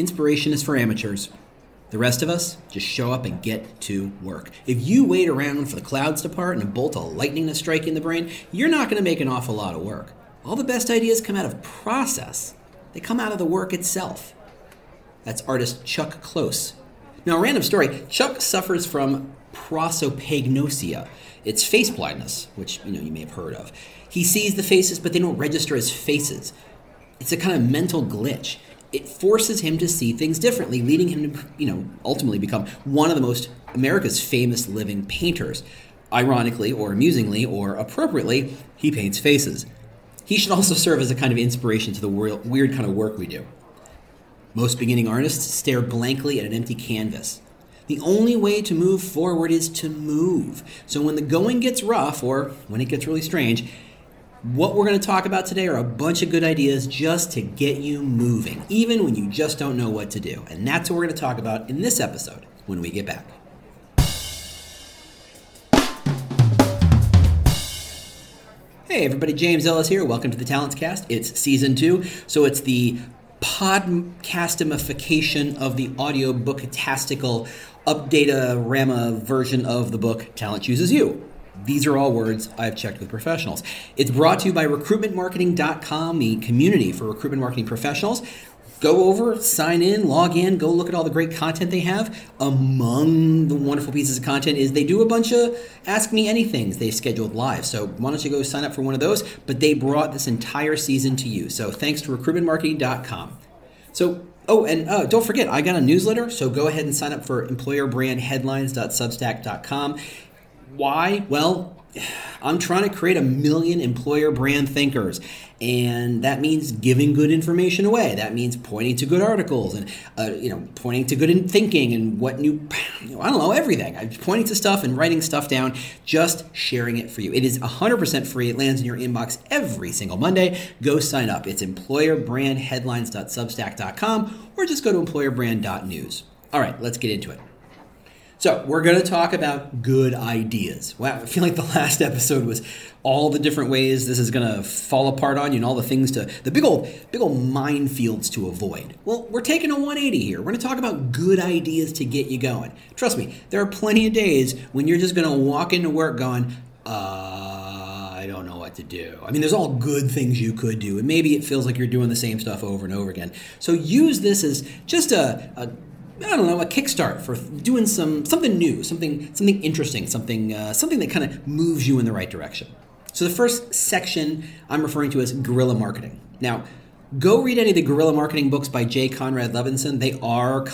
inspiration is for amateurs. The rest of us just show up and get to work. If you wait around for the clouds to part and a bolt of lightning to strike in the brain, you're not going to make an awful lot of work. All the best ideas come out of process, they come out of the work itself. That's artist Chuck Close. Now, a random story Chuck suffers from prosopagnosia. It's face blindness, which you know you may have heard of. He sees the faces, but they don't register as faces. It's a kind of mental glitch. It forces him to see things differently, leading him to, you know, ultimately become one of the most America's famous living painters. Ironically, or amusingly, or appropriately, he paints faces. He should also serve as a kind of inspiration to the weird kind of work we do. Most beginning artists stare blankly at an empty canvas. The only way to move forward is to move. So when the going gets rough, or when it gets really strange, what we're going to talk about today are a bunch of good ideas just to get you moving, even when you just don't know what to do. And that's what we're going to talk about in this episode when we get back. Hey everybody, James Ellis here. Welcome to the Talents Cast. It's season two, so it's the podcastimification of the audiobook tastical update rama version of the book Talent Chooses You. These are all words I've checked with professionals. It's brought to you by recruitmentmarketing.com, the community for recruitment marketing professionals. Go over, sign in, log in, go look at all the great content they have. Among the wonderful pieces of content is they do a bunch of Ask Me Anythings they've scheduled live. So why don't you go sign up for one of those? But they brought this entire season to you. So thanks to recruitmentmarketing.com. So Oh, and uh, don't forget, I got a newsletter, so go ahead and sign up for employerbrandheadlines.substack.com. Why? Well, I'm trying to create a million employer brand thinkers. And that means giving good information away. That means pointing to good articles and, uh, you know, pointing to good thinking and what new, you know, I don't know, everything. I'm pointing to stuff and writing stuff down, just sharing it for you. It is 100% free. It lands in your inbox every single Monday. Go sign up. It's employerbrandheadlines.substack.com or just go to employerbrand.news. All right, let's get into it. So, we're going to talk about good ideas. Wow, I feel like the last episode was all the different ways this is going to fall apart on you and all the things to, the big old, big old minefields to avoid. Well, we're taking a 180 here. We're going to talk about good ideas to get you going. Trust me, there are plenty of days when you're just going to walk into work going, uh, I don't know what to do. I mean, there's all good things you could do, and maybe it feels like you're doing the same stuff over and over again. So use this as just a, a I don't know, a kickstart for doing some something new, something something interesting, something uh, something that kind of moves you in the right direction. So the first section I'm referring to as guerrilla marketing. Now, go read any of the guerrilla marketing books by Jay Conrad Levinson. They are,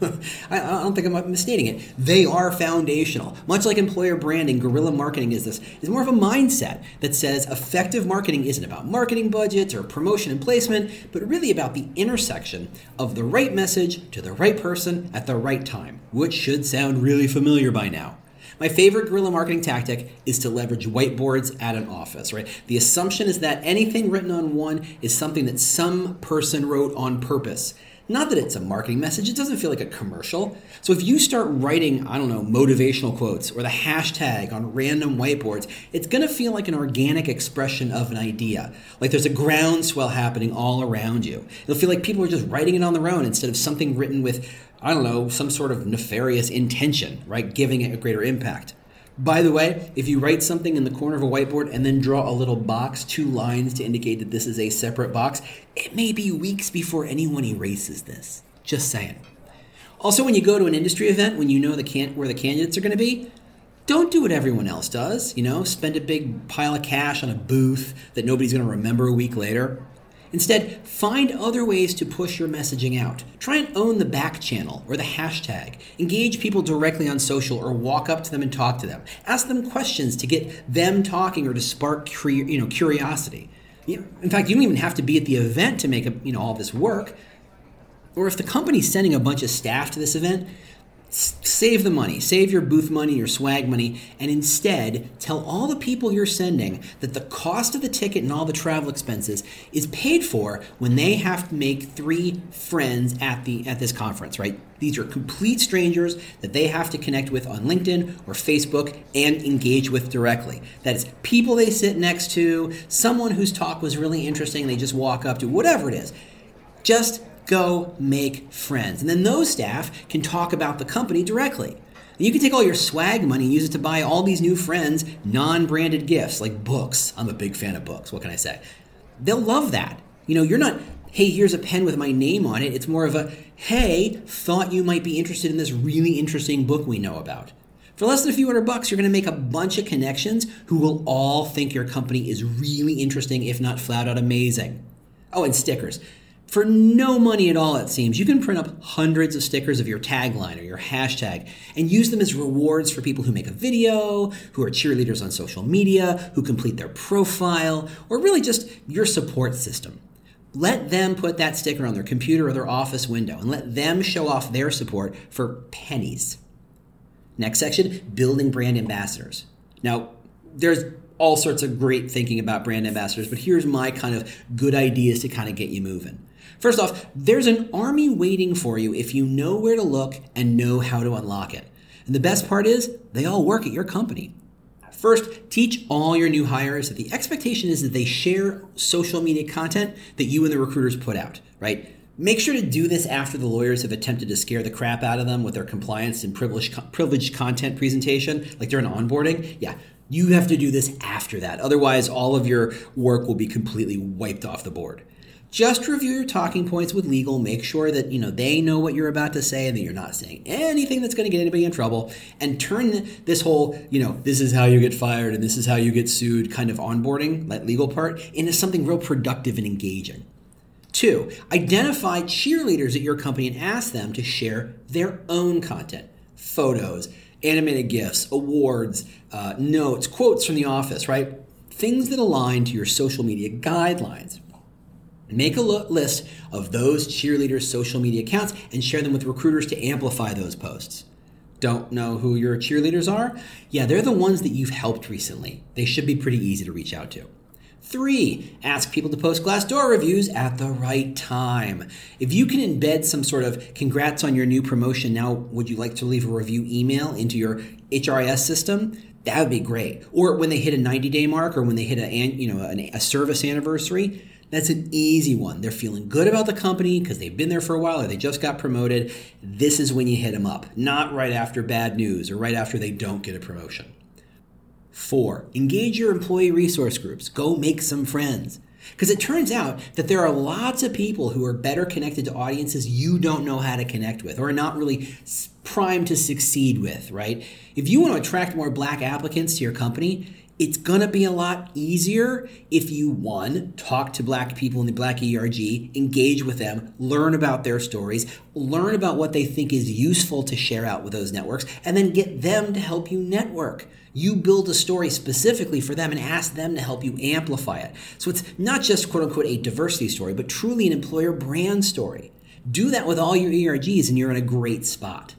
I don't think I'm misstating it. They are foundational. Much like employer branding, guerrilla marketing is this is more of a mindset that says effective marketing isn't about marketing budgets or promotion and placement, but really about the intersection of the right message to the right person at the right time, which should sound really familiar by now. My favorite guerrilla marketing tactic is to leverage whiteboards at an office, right? The assumption is that anything written on one is something that some person wrote on purpose. Not that it's a marketing message, it doesn't feel like a commercial. So if you start writing, I don't know, motivational quotes or the hashtag on random whiteboards, it's gonna feel like an organic expression of an idea. Like there's a groundswell happening all around you. It'll feel like people are just writing it on their own instead of something written with I don't know, some sort of nefarious intention, right? Giving it a greater impact. By the way, if you write something in the corner of a whiteboard and then draw a little box, two lines to indicate that this is a separate box, it may be weeks before anyone erases this. Just saying. Also, when you go to an industry event, when you know the can- where the candidates are going to be, don't do what everyone else does. You know, spend a big pile of cash on a booth that nobody's going to remember a week later. Instead, find other ways to push your messaging out. Try and own the back channel or the hashtag. Engage people directly on social or walk up to them and talk to them. Ask them questions to get them talking or to spark you know, curiosity. In fact, you don't even have to be at the event to make you know, all this work. Or if the company's sending a bunch of staff to this event, save the money, save your booth money, your swag money, and instead tell all the people you're sending that the cost of the ticket and all the travel expenses is paid for when they have to make three friends at the at this conference, right? These are complete strangers that they have to connect with on LinkedIn or Facebook and engage with directly. That is people they sit next to, someone whose talk was really interesting, they just walk up to, whatever it is. Just Go make friends. And then those staff can talk about the company directly. You can take all your swag money and use it to buy all these new friends non branded gifts like books. I'm a big fan of books. What can I say? They'll love that. You know, you're not, hey, here's a pen with my name on it. It's more of a, hey, thought you might be interested in this really interesting book we know about. For less than a few hundred bucks, you're going to make a bunch of connections who will all think your company is really interesting, if not flat out amazing. Oh, and stickers. For no money at all, it seems, you can print up hundreds of stickers of your tagline or your hashtag and use them as rewards for people who make a video, who are cheerleaders on social media, who complete their profile, or really just your support system. Let them put that sticker on their computer or their office window and let them show off their support for pennies. Next section building brand ambassadors. Now, there's all sorts of great thinking about brand ambassadors, but here's my kind of good ideas to kind of get you moving. First off, there's an army waiting for you if you know where to look and know how to unlock it. And the best part is, they all work at your company. First, teach all your new hires that the expectation is that they share social media content that you and the recruiters put out, right? Make sure to do this after the lawyers have attempted to scare the crap out of them with their compliance and privileged, privileged content presentation, like during onboarding. Yeah, you have to do this after that. Otherwise, all of your work will be completely wiped off the board just review your talking points with legal. Make sure that you know they know what you're about to say and that you're not saying anything that's going to get anybody in trouble. And turn this whole you know this is how you get fired and this is how you get sued kind of onboarding that legal part into something real productive and engaging. Two identify cheerleaders at your company and ask them to share their own content. Photos animated gifs awards uh, notes quotes from the office right? Things that align to your social media guidelines Make a list of those cheerleaders' social media accounts and share them with recruiters to amplify those posts. Don't know who your cheerleaders are? Yeah, they're the ones that you've helped recently. They should be pretty easy to reach out to. Three, ask people to post Glassdoor reviews at the right time. If you can embed some sort of congrats on your new promotion, now would you like to leave a review email into your HRIS system? That would be great. Or when they hit a 90 day mark or when they hit a, you know, a service anniversary, that's an easy one. They're feeling good about the company because they've been there for a while or they just got promoted. This is when you hit them up, not right after bad news or right after they don't get a promotion. Four, engage your employee resource groups. Go make some friends. Because it turns out that there are lots of people who are better connected to audiences you don't know how to connect with or are not really primed to succeed with, right? If you want to attract more black applicants to your company, it's to be a lot easier if you one talk to black people in the black erg engage with them learn about their stories learn about what they think is useful to share out with those networks and then get them to help you network. You build a story specifically for them and ask them to help you amplify it. So it's not just quote unquote a diversity story but truly an employer brand story. Do that with all your ergs and you're in a great spot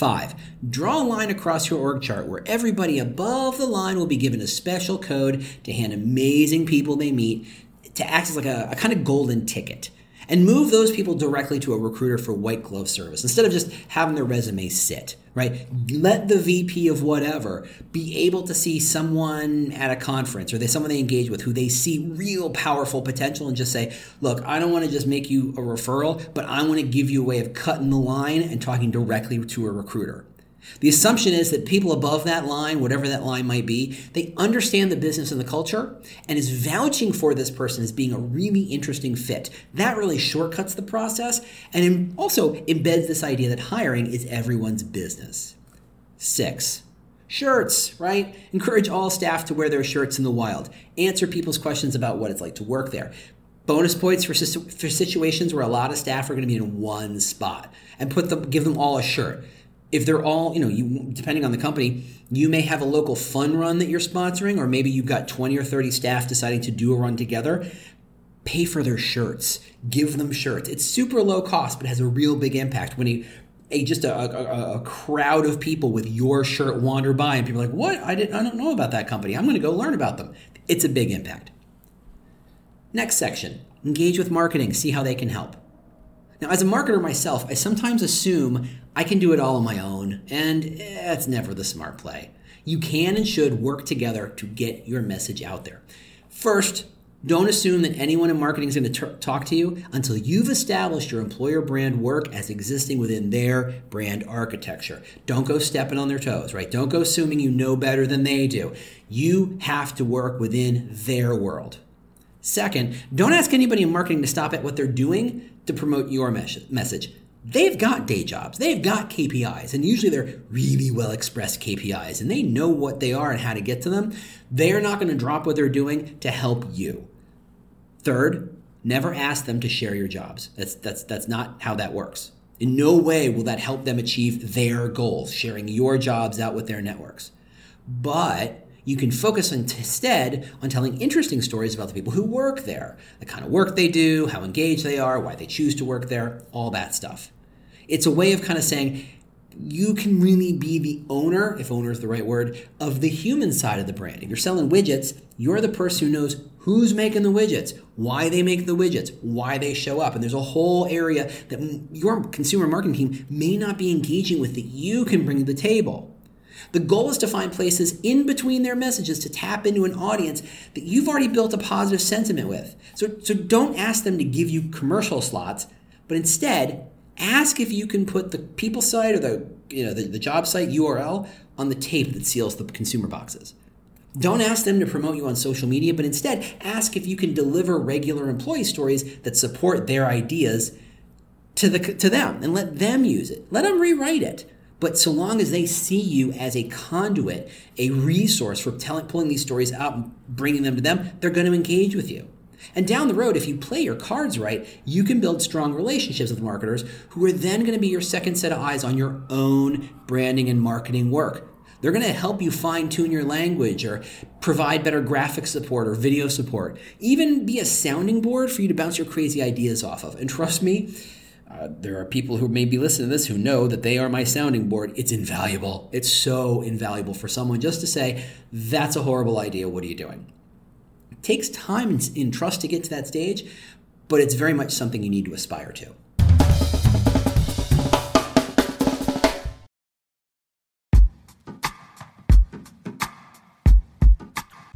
Five, draw a line across your org chart where everybody above the line will be given a special code to hand amazing people they meet to act as like a, a kind of golden ticket and move those people directly to a recruiter for white glove service instead of just having their resume sit, right? Let the VP of whatever be able to see someone at a conference or they someone they engage with who they see real powerful potential and just say, look, I don't want to just make you a referral, but I want to give you a way of cutting the line and talking directly to a recruiter. The assumption is that people above that line, whatever that line might be, they understand the business and the culture and is vouching for this person as being a really interesting fit. That really shortcuts the process and also embeds this idea that hiring is everyone's business. Six, shirts, right? Encourage all staff to wear their shirts in the wild. Answer people's questions about what it's like to work there. Bonus points for, for situations where a lot of staff are going to be in one spot and put them, give them all a shirt if they're all, you know, you depending on the company, you may have a local fun run that you're sponsoring, or maybe you've got 20 or 30 staff deciding to do a run together. Pay for their shirts, give them shirts. It's super low cost, but has a real big impact when you a just a, a, a, crowd of people with your shirt wander by and people are like, what? I didn't I don't know about that company. I'm gonna go learn about them. It's a big impact. Next section. Engage with marketing, see how they can help. Now, as a marketer myself, I sometimes assume I can do it all on my own, and eh, that's never the smart play. You can and should work together to get your message out there. First, Don't assume that anyone in marketing is going to talk to you until you've established your employer brand work as existing within their brand architecture. Don't go stepping on their toes, right? Don't go assuming you know better than they do. You have to work within their world. Second, don't ask anybody in marketing to stop at what they're doing to promote your mes- message. They've got day jobs, they've got KPIs, and usually they're really well expressed KPIs, and they know what they are and how to get to them. They're not going to drop what they're doing to help you. Third, never ask them to share your jobs. That's, that's, that's not how that works. In no way will that help them achieve their goals, sharing your jobs out with their networks. But you can focus instead on telling interesting stories about the people who work there, the kind of work they do, how engaged they are, why they choose to work there, all that stuff. It's a way of kind of saying, you can really be the owner, if owner is the right word, of the human side of the brand. If you're selling widgets, you're the person who knows who's making the widgets, why they make the widgets, why they show up. And there's a whole area that your consumer marketing team may not be engaging with that you can bring to the table. The goal is to find places in between their messages to tap into an audience that you've already built a positive sentiment with. So, so don't ask them to give you commercial slots, but instead ask if you can put the people site or the you know the, the job site URL on the tape that seals the consumer boxes. Don't ask them to promote you on social media, but instead ask if you can deliver regular employee stories that support their ideas to the to them and let them use it. Let them rewrite it. But so long as they see you as a conduit, a resource for telling, pulling these stories out and bringing them to them, they're going to engage with you. And down the road, if you play your cards right, you can build strong relationships with marketers who are then going to be your second set of eyes on your own branding and marketing work. They're going to help you fine tune your language or provide better graphic support or video support, even be a sounding board for you to bounce your crazy ideas off of. And trust me, uh, there are people who may be listening to this who know that they are my sounding board. It's invaluable. It's so invaluable for someone just to say, that's a horrible idea. What are you doing? It takes time and trust to get to that stage, but it's very much something you need to aspire to.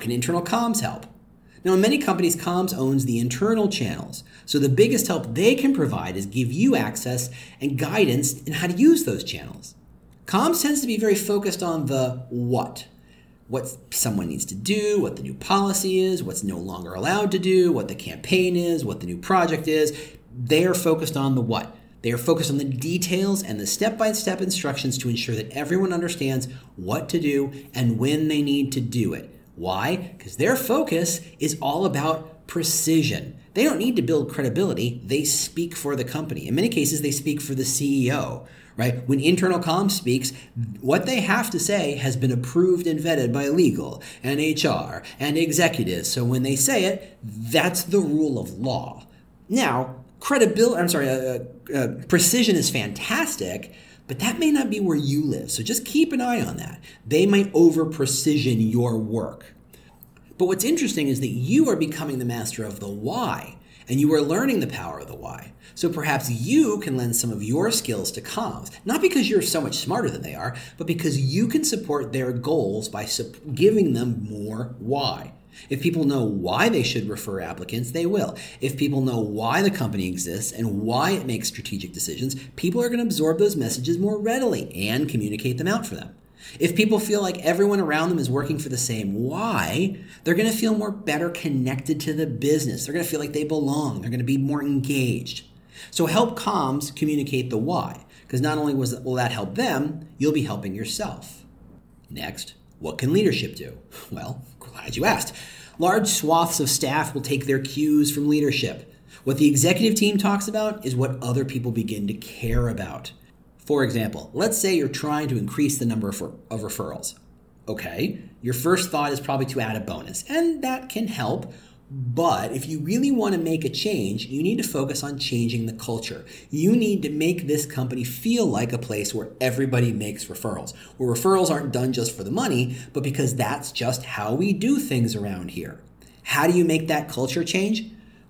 Can internal comms help? Now, in many companies, comms owns the internal channels. So the biggest help they can provide is give you access and guidance in how to use those channels. Comms tends to be very focused on the what. What someone needs to do, what the new policy is, what's no longer allowed to do, what the campaign is, what the new project is. They are focused on the what. They are focused on the details and the step by step instructions to ensure that everyone understands what to do and when they need to do it. Why? Because their focus is all about precision. They don't need to build credibility, they speak for the company. In many cases, they speak for the CEO, right? When internal comms speaks, what they have to say has been approved and vetted by legal and HR and executives. So when they say it, that's the rule of law. Now, credibility, I'm sorry, uh, uh, uh precision is fantastic but that may not be where you live. So just keep an eye on that. They might over precision your work. But what's interesting is that you are becoming the master of the why, and you are learning the power of the why. So perhaps you can lend some of your skills to comms, not because you're so much smarter than they are, but because you can support their goals by giving them more why. If people know why they should refer applicants, they will. If people know why the company exists and why it makes strategic decisions, people are going to absorb those messages more readily and communicate them out for them. If people feel like everyone around them is working for the same why, they're going to feel more better connected to the business. They're going to feel like they belong. They're going to be more engaged. So help comms communicate the why, because not only will that help them, you'll be helping yourself. Next, what can leadership do? Well, glad you asked. Large swaths of staff will take their cues from leadership. What the executive team talks about is what other people begin to care about. For example, let's say you're trying to increase the number of, of referrals. Okay, your first thought is probably to add a bonus, and that can help, But if you really want to make a change, you need to focus on changing the culture. You need to make this company feel like a place where everybody makes referrals, where referrals aren't done just for the money, but because that's just how we do things around here. How do you make that culture change?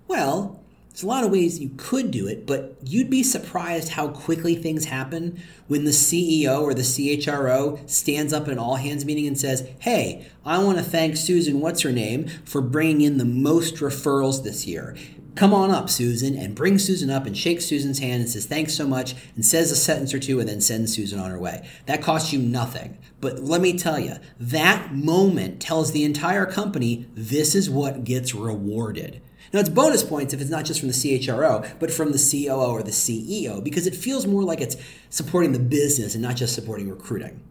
Well, there's a lot of ways you could do it, but you'd be surprised how quickly things happen when the CEO or the CHRO stands up in an all hands meeting and says, Hey, I want to thank Susan, what's her name, for bringing in the most referrals this year. Come on up, Susan, and bring Susan up and shakes Susan's hand and says, Thanks so much, and says a sentence or two and then sends Susan on her way. That costs you nothing. But let me tell you, that moment tells the entire company this is what gets rewarded. Now, it's bonus points if it's not just from the CHRO, but from the COO or the CEO, because it feels more like it's supporting the business and not just supporting recruiting.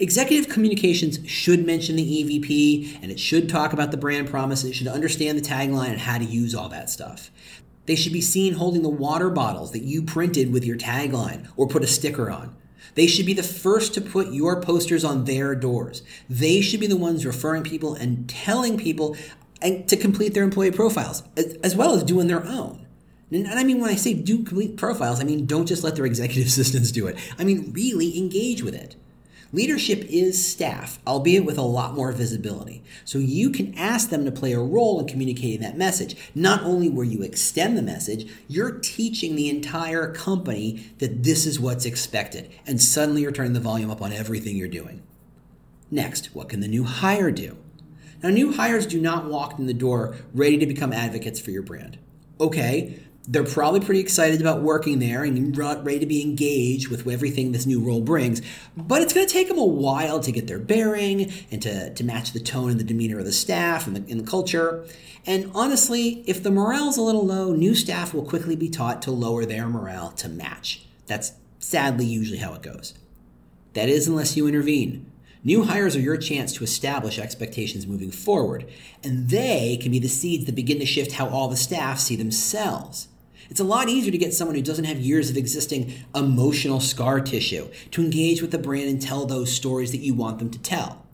Executive communications should mention the EVP and it should talk about the brand promise and it should understand the tagline and how to use all that stuff. They should be seen holding the water bottles that you printed with your tagline or put a sticker on. They should be the first to put your posters on their doors. They should be the ones referring people and telling people and to complete their employee profiles, as well as doing their own. And I mean, when I say do complete profiles, I mean don't just let their executive assistants do it. I mean, really engage with it. Leadership is staff, albeit with a lot more visibility. So you can ask them to play a role in communicating that message. Not only will you extend the message, you're teaching the entire company that this is what's expected. And suddenly you're turning the volume up on everything you're doing. Next, what can the new hire do? Now, new hires do not walk in the door ready to become advocates for your brand. Okay, they're probably pretty excited about working there and ready to be engaged with everything this new role brings, but it's going to take them a while to get their bearing and to, to match the tone and the demeanor of the staff and the, and the culture. And honestly, if the morale's a little low, new staff will quickly be taught to lower their morale to match. That's sadly usually how it goes. That is, unless you intervene. New hires are your chance to establish expectations moving forward, and they can be the seeds that begin to shift how all the staff see themselves. It's a lot easier to get someone who doesn't have years of existing emotional scar tissue to engage with the brand and tell those stories that you want them to tell.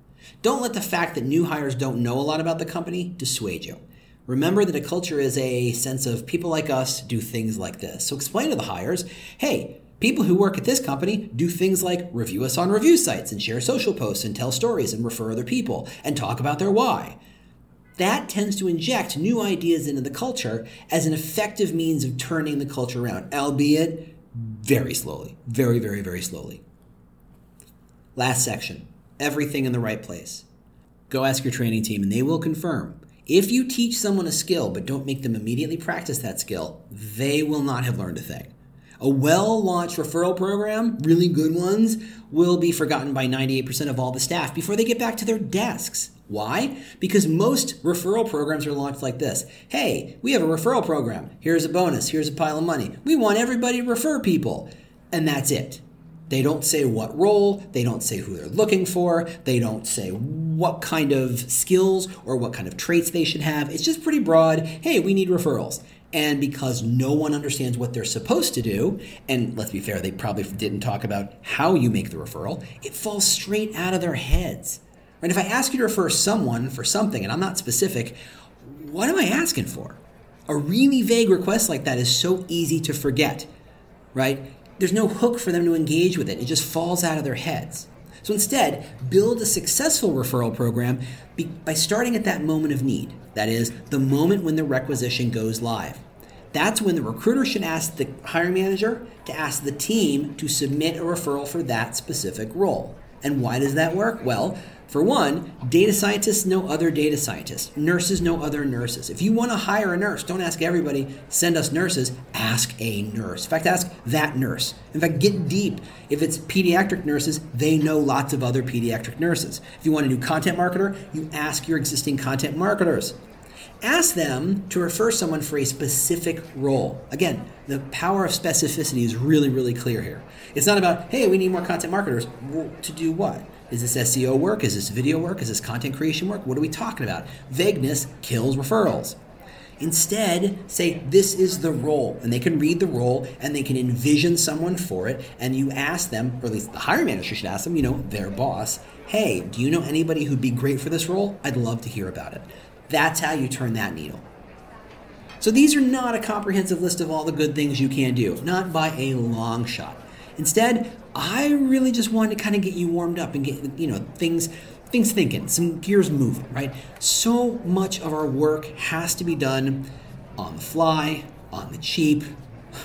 Don't let the fact that new hires don't know a lot about the company dissuade you. Remember that a culture is a sense of people like us do things like this. So explain to the hires hey, People who work at this company do things like review us on review sites and share social posts and tell stories and refer other people and talk about their why. That tends to inject new ideas into the culture as an effective means of turning the culture around, albeit very slowly. Very, very, very slowly. Last section everything in the right place. Go ask your training team and they will confirm. If you teach someone a skill but don't make them immediately practice that skill, they will not have learned a thing. A well launched referral program, really good ones, will be forgotten by 98% of all the staff before they get back to their desks. Why? Because most referral programs are launched like this Hey, we have a referral program. Here's a bonus. Here's a pile of money. We want everybody to refer people. And that's it. They don't say what role, they don't say who they're looking for, they don't say what kind of skills or what kind of traits they should have. It's just pretty broad. Hey, we need referrals. And because no one understands what they're supposed to do, and let's be fair, they probably didn't talk about how you make the referral, it falls straight out of their heads. And if I ask you to refer someone for something and I'm not specific, what am I asking for? A really vague request like that is so easy to forget, right? There's no hook for them to engage with it. It just falls out of their heads. So instead, build a successful referral program by starting at that moment of need. That is, the moment when the requisition goes live. That's when the recruiter should ask the hiring manager to ask the team to submit a referral for that specific role. And why does that work? Well, for one, data scientists know other data scientists. Nurses know other nurses. If you want to hire a nurse, don't ask everybody, send us nurses. Ask a nurse. In fact, ask that nurse. In fact, get deep. If it's pediatric nurses, they know lots of other pediatric nurses. If you want a new content marketer, you ask your existing content marketers. Ask them to refer someone for a specific role. Again, the power of specificity is really, really clear here. It's not about, hey, we need more content marketers. to do what? Is this SEO work? Is this video work? Is this content creation work? What are we talking about? Vagueness kills referrals. Instead, say, this is the role, and they can read the role and they can envision someone for it. And you ask them, or at least the hiring manager should ask them, you know, their boss, hey, do you know anybody who'd be great for this role? I'd love to hear about it. That's how you turn that needle. So these are not a comprehensive list of all the good things you can do, not by a long shot. Instead, I really just wanted to kind of get you warmed up and get you know things things thinking, some gears moving, right? So much of our work has to be done on the fly, on the cheap,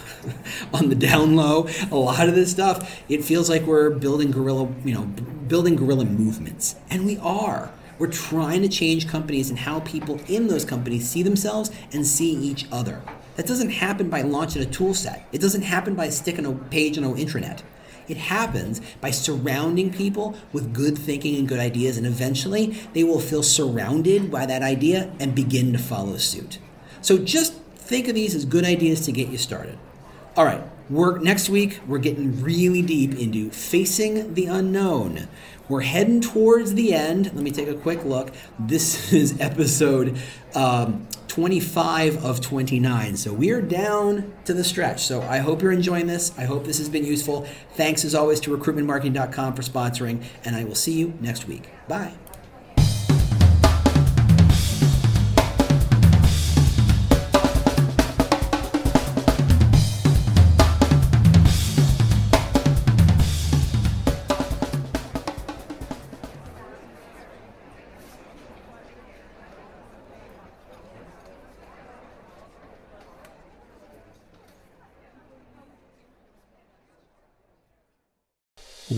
on the down low. A lot of this stuff, it feels like we're building guerrilla, you know, building guerrilla movements, and we are. We're trying to change companies and how people in those companies see themselves and see each other. That doesn't happen by launching a tool set. It doesn't happen by sticking a page on an intranet. It happens by surrounding people with good thinking and good ideas, and eventually they will feel surrounded by that idea and begin to follow suit. So just think of these as good ideas to get you started. All right, we're, next week we're getting really deep into facing the unknown. We're heading towards the end. Let me take a quick look. This is episode um, 25 of 29. So we are down to the stretch. So I hope you're enjoying this. I hope this has been useful. Thanks as always to recruitmentmarketing.com for sponsoring, and I will see you next week. Bye.